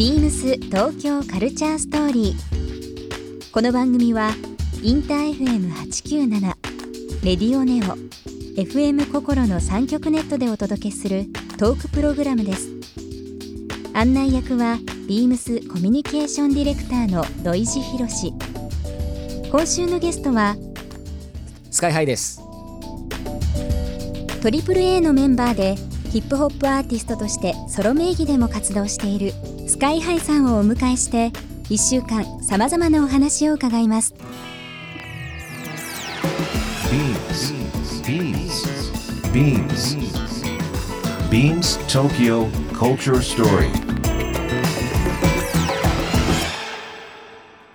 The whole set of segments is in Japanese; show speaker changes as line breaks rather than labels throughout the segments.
ビームス東京カルチャーストーリー。この番組はインター FM897 レディオネオ FM 心の三極ネットでお届けするトークプログラムです。案内役はビームスコミュニケーションディレクターの土井博志。今週のゲストは
スカイハイです
トリプル a のメンバーでヒップホップアーティストとしてソロ名義でも活動しているスカイハイさんをお迎えして1週間さまざまなお話を伺います
BeamsBeamsBeamsTokyo Culture Story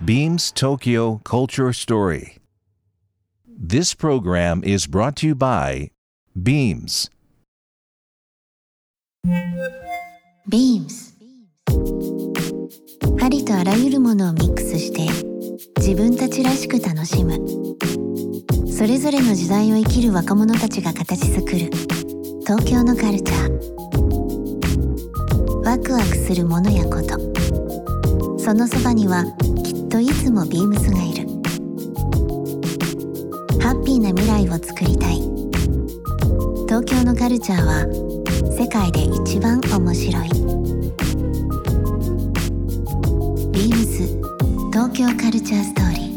Beams Tokyo Culture Story This program is brought to you by Beams
ビームスありとあらゆるものをミックスして自分たちらしく楽しむ。それぞれの時代を生きる若者たちが形作る。東京のカルチャー。ワクワクするものやこと。そのそばにはきっといつもビームスがいる。ハッピーな未来をつくりたい。東京のカルチャーは世界で一番面白い。東京カルチャーストーリー。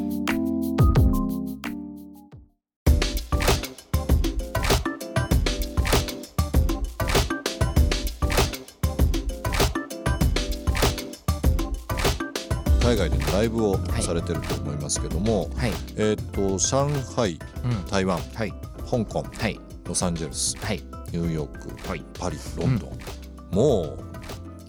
海外でのライブをされてると思いますけども、
はい。
えーっと上海
うん。
台湾
はい。
香港
はい。
ロサンゼルス
はい。
ニューヨーク
はい。
パリロンドン、もう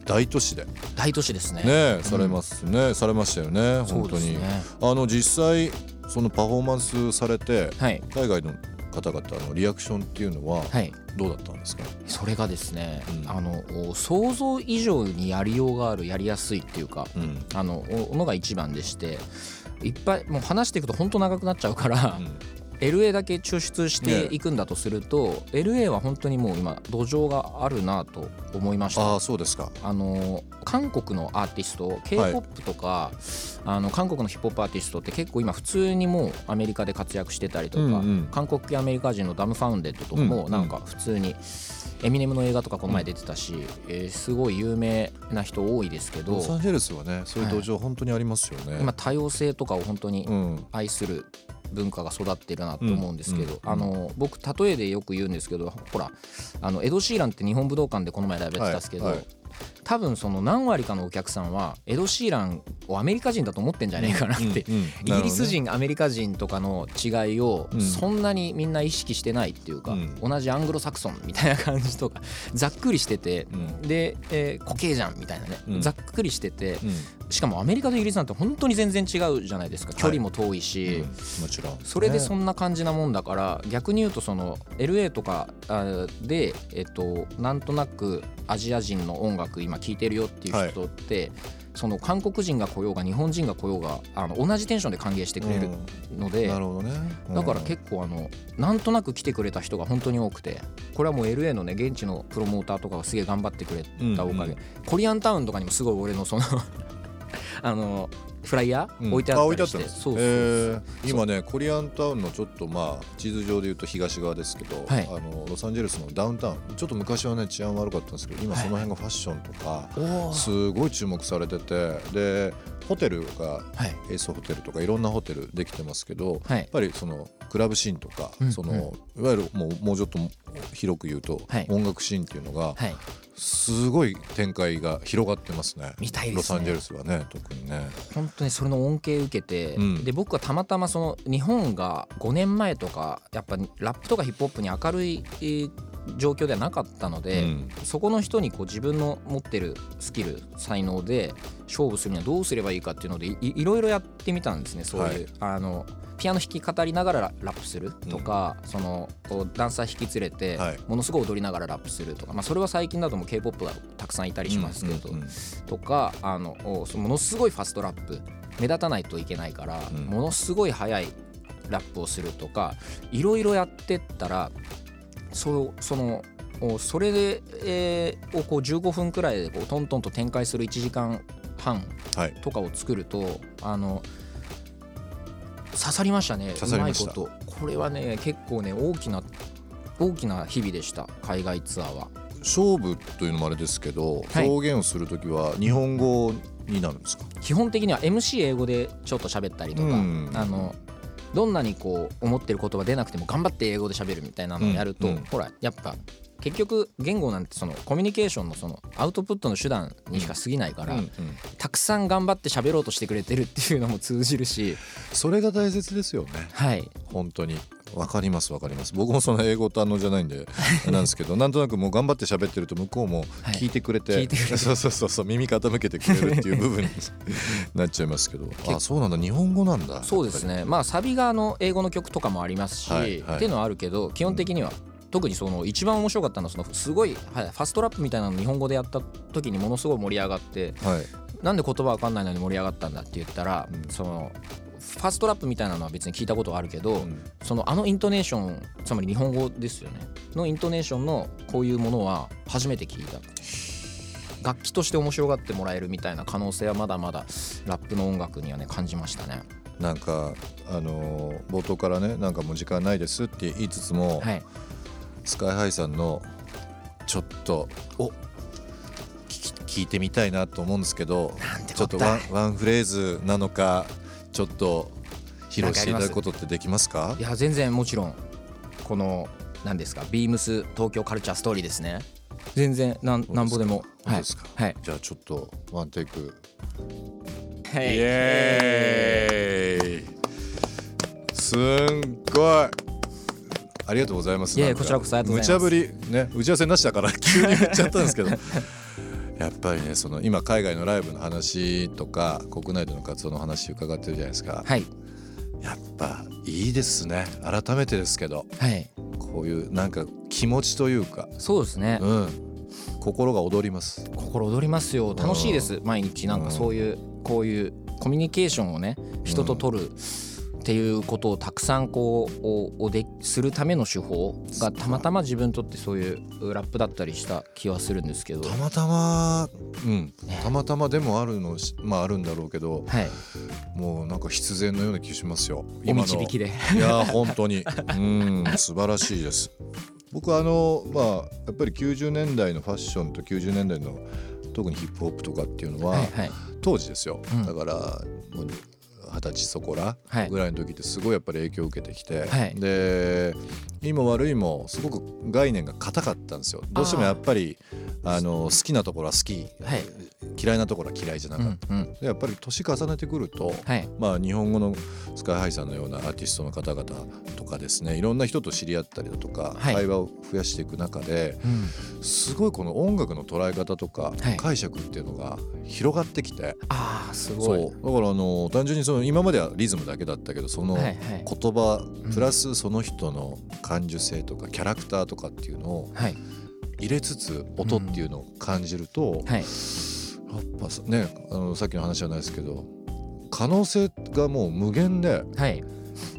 大都市で。ね
大都市ですね。
えされますね、されましたよね本当に、
ね。
あの実際そのパフォーマンスされて
はい。
海外の方々のリアクションっていうのは
はい。
どうだったんですか、
それがですね、
うん。
あのお想像以上にやりようがあるやりやすいっていうか
うん。
あのおのが一番でしていっぱいもう話していくと本当長くなっちゃうから、LA だけ抽出していくんだとすると、LA は本当にもう今土壌があるなと思いました。
ああそうですか。
あの韓国のアーティスト k p o p とか、あの韓国のヒップホップアーティストって結構今普通にもうアメリカで活躍してたりとか、
うんうん。
韓国系アメリカ人のダム・ファウンデッドとか
うんうん。
もなんか普通にエミネムの映画とかこの前出てたし、えーすごい有名な人多いですけど
ロサンゼルスはねそういう土壌本当にありますよね、
今多様性とかを本当に
うん。
愛する文化が育ってるなと思うんですけど、あの僕例えでよく言うんですけどほらあのエド・シーランって日本武道館でこの前ライブやってたんですけど、
はいはい
多分その何割かのお客さんはエド・シーランをアメリカ人だと思ってんじゃねえかなって、
うんうん
イギリス人、アメリカ人とかの違いを
うん。
そんなにみんな意識してないっていうか、
うん。
同じアングロサクソンみたいな感じとか ざっくりしてて、
うん。
で、えー固形じゃんみたいなね、
うん。
ざっくりしてて、
うん。
しかもアメリカとイギリスなんて本当に全然違うじゃないですか距離も遠いし。
うん。もちろん。
それでそ
ね
んな感じなもんだから逆に言うとその LA とかあで、えっと、なんとなくアジア人の音楽今聴いてるよっていう人って、その韓国人が来ようが日本人が来ようがあの同じテンションで歓迎してくれるので、
なるほどね。
だから結構あのなんとなく来てくれた人が本当に多くてこれはもう LA のね現地のプロモーターとかがすげえ頑張ってくれたおかげ、
うんうん。
コリアンタウンとかにもすごい俺のその あのフライヤ
うん。
ー置いてあったりして、
んです
そう
えー。今ねコリアンタウンのちょっとまあ地図上でいうと東側ですけど、
はい。
あのロサンゼルスのダウンタウン。ちょっと昔はね治安悪かったんですけど今
はい。
その辺がファッションとか、
おー。
すごい注目されててでホテルが
はい。
エースホテルとかいろんなホテルできてますけど、
はい。
やっぱりそのクラブシーンとか、
うん
そのいわゆるもうもうちょっと広く言うと、
はい。
音楽シーンっていうのが
はい。
すごい展開が広がってますね。
すね。
ロサンゼルスはね特にね。
本当にそれの恩恵受けて、
うん。
で僕はたまたまその日本が5年前とかやっぱラップとかヒップホップに明るいえー状況ではなかったので、
うん。
そこの人にこう自分の持ってるスキル才能で勝負するにはどうすればいいかっていうのでいいろいろやってみたんですねそういう、
はい。
あのピアノ弾き語りながらララップするとか、そのこうダンサー引き連れて、
はい。
ものすごい踊りながらラップするとか、まあ、それは最近だともう k p o p がたくさんいたりしますけど、
うんうんうん。
とかあのものすごいファストラップ目立たないといけないから、
うん。
ものすごい速いラップをするとかいろいろやってったらそそのおそれで、えーをこう15分くらいでこうトントンと展開する1時間半
はい。
とかを作るとあの刺さりましたね
刺さりました。
うまいこと。これはね結構ね大きな大きな日々でした海外ツアーは。
勝負というのもあれですけど、
はい。
表現をするときは日本語になるんですか？
基本的には MC 英語でちょっと喋ったりとか、
うん。
あのどんなにこう思ってる言葉出なくても頑張って英語で喋るみたいなのをやると、
うんうん。
ほらやっぱ結局言語なんてそのコミュニケーションのそのアウトプットの手段にしか過ぎないから、
うんうん。
たくさん頑張って喋ろうとしてくれてるっていうのも通じるし
それが大切ですよね。
はい。
本当にわかりますわかります。僕もその英語堪能じゃないんで なんですけどなんとなくもう頑張って喋ってると向こうも
はい。
聞いてくれて,、
聞いて
そうそうそうそう耳傾けてくれるっていう部分になっちゃいますけど。あそうなんだ。日本語なんだ。
そうですね。まあサビがあの英語の曲とかもありますし、
はいはい。
っていうのはあるけど基本的には、特にその一番面白かったのはそのすごい、はい、ファストラップみたいなの日本語でやった時にものすごい盛り上がって
はい。
なんで言葉わかんないのに盛り上がったんだって言ったら、
うん。
そのファストラップみたいなのは別に聞いたことはあるけど、
うん。
そのあのイントネーションつまり日本語ですよね。のイントネーションのこういうものは初めて聞いた。楽器として面白がってもらえるみたいな可能性はまだまだラップの音楽にはね感じましたね。
なんかあのー冒頭からねなんかもう時間ないですって言いつつも、
はい。
スカイハイさんのちょっとお聞いてみたいなと思うんですけどちょっとワンフレーズなのかちょっと披露していただくことってできますか？
いや全然もちろんこの何ですかビームス東京カルチャーストーリーですね。全然なんなんぼでも。
そうですか。
はい。
じゃあちょっとワンテイク。
はい
イエーイすんごい。ありがとうございます。
いやこちらこそありがとうございます。
無茶ぶりね打ち合わせなしだから急に振っちゃったんですけどやっぱりねその今海外のライブの話とか国内での活動の話伺ってるじゃないですか。
はい。
やっぱいいですね。改めてですけど
はい。
こういうなんか気持ちというか。
そうですね。
うん。心が踊ります。
心躍りますよ。楽しいです毎日。なんかそういうこういうコミュニケーションをね人と取るっていうことをたくさんこうおおでするための手法がたまたま自分にとってそういうラップだったりした気はするんですけど。
たまたまうん。
ね
たまたまでもあるのしまああるんだろうけど
はい。
もうなんか必然のような気がしますよ。
お導きで。
いやー本当に。うん素晴らしいです。僕はあのまあやっぱり90年代のファッションと90年代の特にヒップホップとかっていうのは、
はいはい。
当時ですよ、
うん。
だからもう二十歳そこら
はい。
ぐらいの時ってすごいやっぱり影響を受けてきて、
はい。
でいいも悪いもすごく概念が硬かったんですよ。どうしてもやっぱりあの好きなところは好き、
はい。
嫌いなところは嫌いじゃな
う
かった、
んうん。
でやっぱり年重ねてくると、
はい。
まあ、日本語のスカイハイさんのようなアーティストの方々とかですねいろんな人と知り合ったりだとか、
はい。
会話を増やしていく中で
うん。
すごいこの音楽の捉え方とか
はい。
解釈っていうのが広がってきて、
ああすごい。
だからあの単純にその今まではリズムだけだったけどその言葉プラスその人の感受性とかキャラクターとかっていうのを
はい。
入れつつ音っていうのを感じると、
はい。
やっぱさねあのさっきの話じゃないですけど可能性がもう無限で
はい。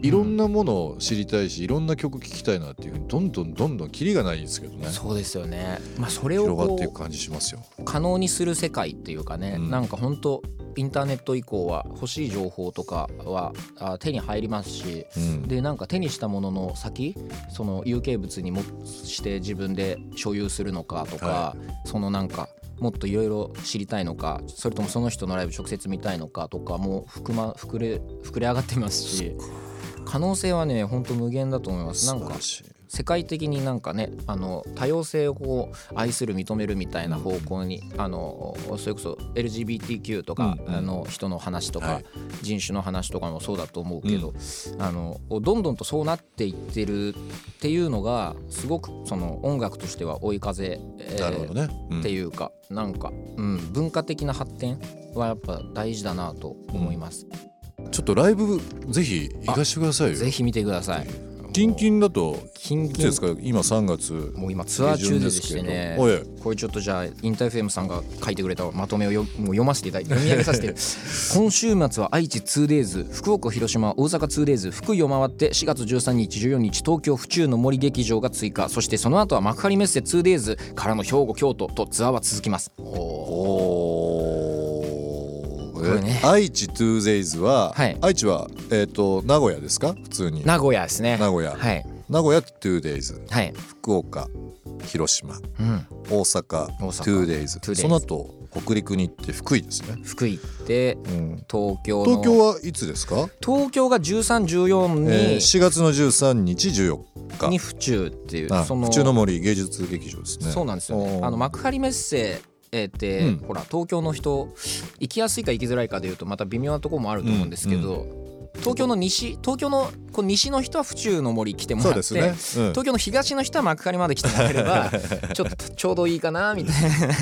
いろんなものを知りたいし、いろんな曲聴きたいなっていうふうにどんどんどんどんキリがないんですけどね。
そうですよね。まあそれを
広がってい
こ
く感じしますよ。
う可能にする世界っていうかね、
うん。
なんか本当インターネット以降は欲しい情報とかはあ手に入りますし
うん。
でなんか手にしたものの先その有形物にもして自分で所有するのかとか、
は
そのなんかもっといろいろ知りたいのかそれともその人のライブ直接見たいのかとかも膨,、ま、膨れ膨れ上がってますし可能性はね本当無限だと思います。なんか世界的になんかねあの多様性をこう愛する認めるみたいな方向に、あのそれこそ LGBTQ とか、
うんうん
あの人の話とか、
はい
人種の話とかもそうだと思うけど、あのどんどんとそうなっていってるっていうのがすごくその音楽としては追い風、えー
ね。うん
っていうかなんか、うん、文化的な発展はやっぱ大事だなと思います。
ちょっとライブぜひ行かしてくださいよ。
ぜひ見てください。
キンキンだと
キンキン
ですか？今3月。
もう今ツアー中でしてね。これちょっとじゃあインターフェムさんが書いてくれたまとめをよもう読ませていただいて読み上げさせて。今週末は愛知 2days 福岡広島大阪 2days 福井を回って4月13日14日東京府中の森劇場が追加。そしてその後は幕張メッセ 2days からの兵庫京都とツアーは続きます。
お
これね。
愛知 2days は、
はい。
愛知は、えー、と名古屋ですか？普通に。
名古屋ですね。
名古屋。
はい。
名古屋 2days
はい、
福岡広島。
うん、
大阪
大阪。
2days
2days
その後北陸に行って福井ですね、
福井行って
うん、
東京の。
東京はいつですか、
東京が1314に、
えー、4月の13日14日。
に府中っていう
あ
その。
府中の森芸術劇場ですね。
そうなんですよね。あの幕張メッセえーって、
うん。
ほら東京の人行きやすいか行きづらいかでいうとまた微妙なところもあると思うんですけど、東京の西東京のこう西の人は府中の森来てもらって、
ね、うん。
東京の東の人は幕張まで来てもらえれば ちょっとちょうどいいかなみたいな。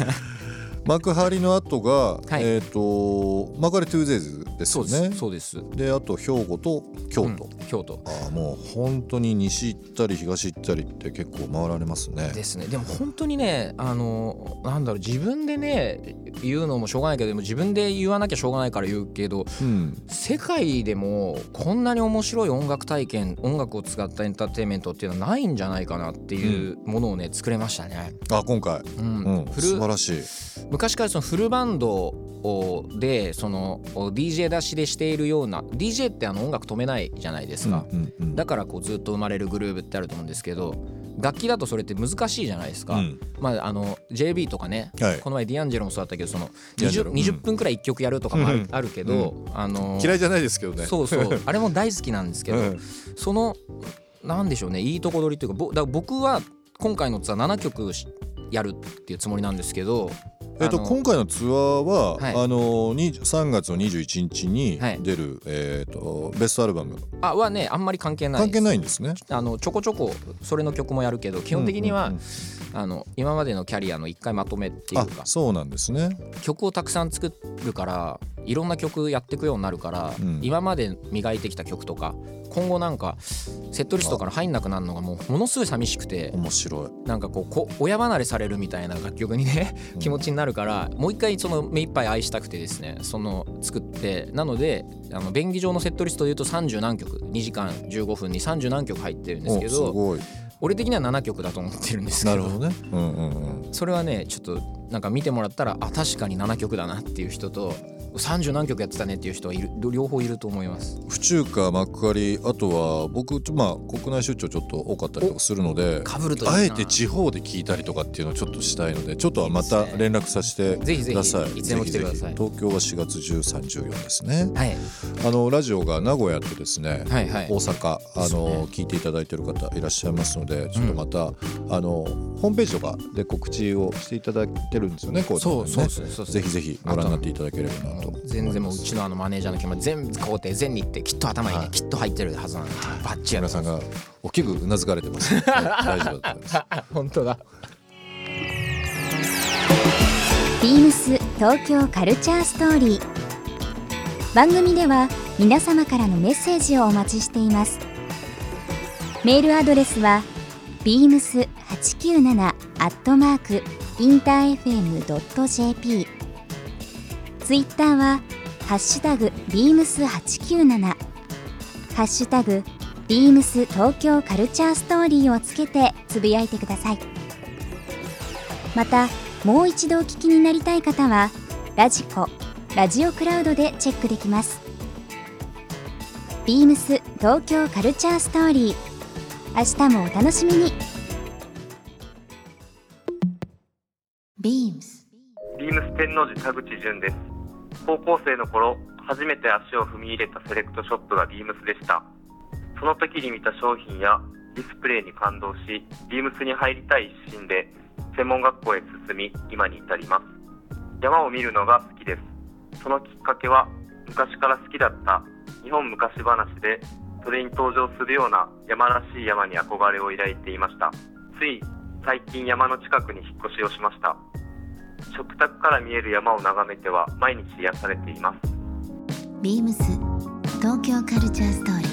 幕張の後が、
はい。
えっ、と幕張 2days です
そうで
よね
すそうです。
であと兵庫と京都、
うん京都。
ああもう本当に西行ったり東行ったりって結構回られますね。
ですね。でも本当にねあのなんだろう自分でね言うのもしょうがないけどでも自分で言わなきゃしょうがないから言うけど
うん。
世界でもこんなに面白い音楽体験音楽を使ったエンターテインメントっていうのはないんじゃないかなっていうものをね作れましたね。
あ今回、
うん。
うん、素晴らしい。
昔からそのフルバンドをでその DJ 出しでしているような DJ ってあの音楽止めないじゃないですか。
うんうん
だからこうずっと生まれるグルーブってあると思うんですけど楽器だとそれって難しいじゃないですか。
うん。
まああの JB とかね、
はい。
この前ディアンジェロもそうだったけどその20
ディアンジェロうん
,20 分くらい1曲やるとかもある,、
うん
あるけど、あの
嫌いじゃないですけどね。
そうそう。あれも大好きなんですけど、
うん。
そのなんでしょうねいいとこ取りというかぼだから僕は今回のツアー7曲しやるっていうつもりなんですけど
えっと今回のツアーは、
はい。
あのに3月の21日に
はい。
出る、えっとベストアルバム。
あはねあんまり関係ない
関係ないんですね。
あのちょこちょこそれの曲もやるけど基本的には、
うんうん。うん
あの今までのキャリアの一回まとめっていう
あ
か
そうなんですね。
曲をたくさん作るからいろんな曲やっていくようになるから、
うん。
今まで磨いてきた曲とか今後なんかセットリストから入んなくなるのがもうものすごい寂しくて
面白い。
なんかこうこ親離れされるみたいな楽曲にね気持ちになるからもう一回その目いっぱい愛したくてですねその作ってなのであの便宜上のセットリストでいうと30何曲2時間15分に30何曲入ってるんですけど
ごい。
俺的には7曲だと思ってるんですけど
なるほどね。うんうんうん。
それはねちょっとなんか見てもらったらあ確かに7曲だなっていう人と30何曲やってたねっていう人はいる両方いると思います。
府中か幕張あとは僕まあ国内出張ちょっと多かったりとかするので
かぶるといいな。
あえて地方で聞いたりとかっていうのをちょっとしたいのでちょっとはまた連絡させて
ぜひぜひ
ください。
いつでも来てください。
ぜひぜひ。東京は4月1314ですね。
はい。
あのラジオが名古屋とですね、
はいはい。
大阪あ
ですよね。
の、聞いていただいてる方いらっしゃいますのでちょっとまた、あのホームページとかで告知をしていただいてるんですよねこ
そうそうそうです
ぜひぜひご覧になっていただければなと思います
全然もううちのあのマネージャーの気も全部工程全日ってきっと頭にね、
はい。
きっと入ってるはずなんで。バッチリ
木村さんが大きくうなずかれてます、ね、大丈夫だと思います。
本当だ。
ビームス東京カルチャーストーリー。番組では皆様からのメッセージをお待ちしています。メールアドレスは beams897 アットマークインター FM.jp ツイッターはハッシュタグ beams897 ハッシュタグビームス東京カルチャーストーリーをつけてつぶやいてください。またもう一度お聞きになりたい方はラジコラジオクラウドでチェックできます。ビームス東京カルチャーストーリー。明日もお楽しみに。
ビームス。
ビームス天王寺田口淳です高校生の頃初めて足を踏み入れたセレクトショップがビームスでした。その時に見た商品やディスプレイに感動しビームスに入りたい一心で専門学校へ進み今に至ります。山を見るのが好きです。そのきっかけは昔から好きだった日本昔話でそれに登場するような山らしい山に憧れを抱いていました。つい最近山の近くに引っ越しをしました。食卓から見える山を眺めては毎日癒されています。
ビームス東京カルチャーストーリー。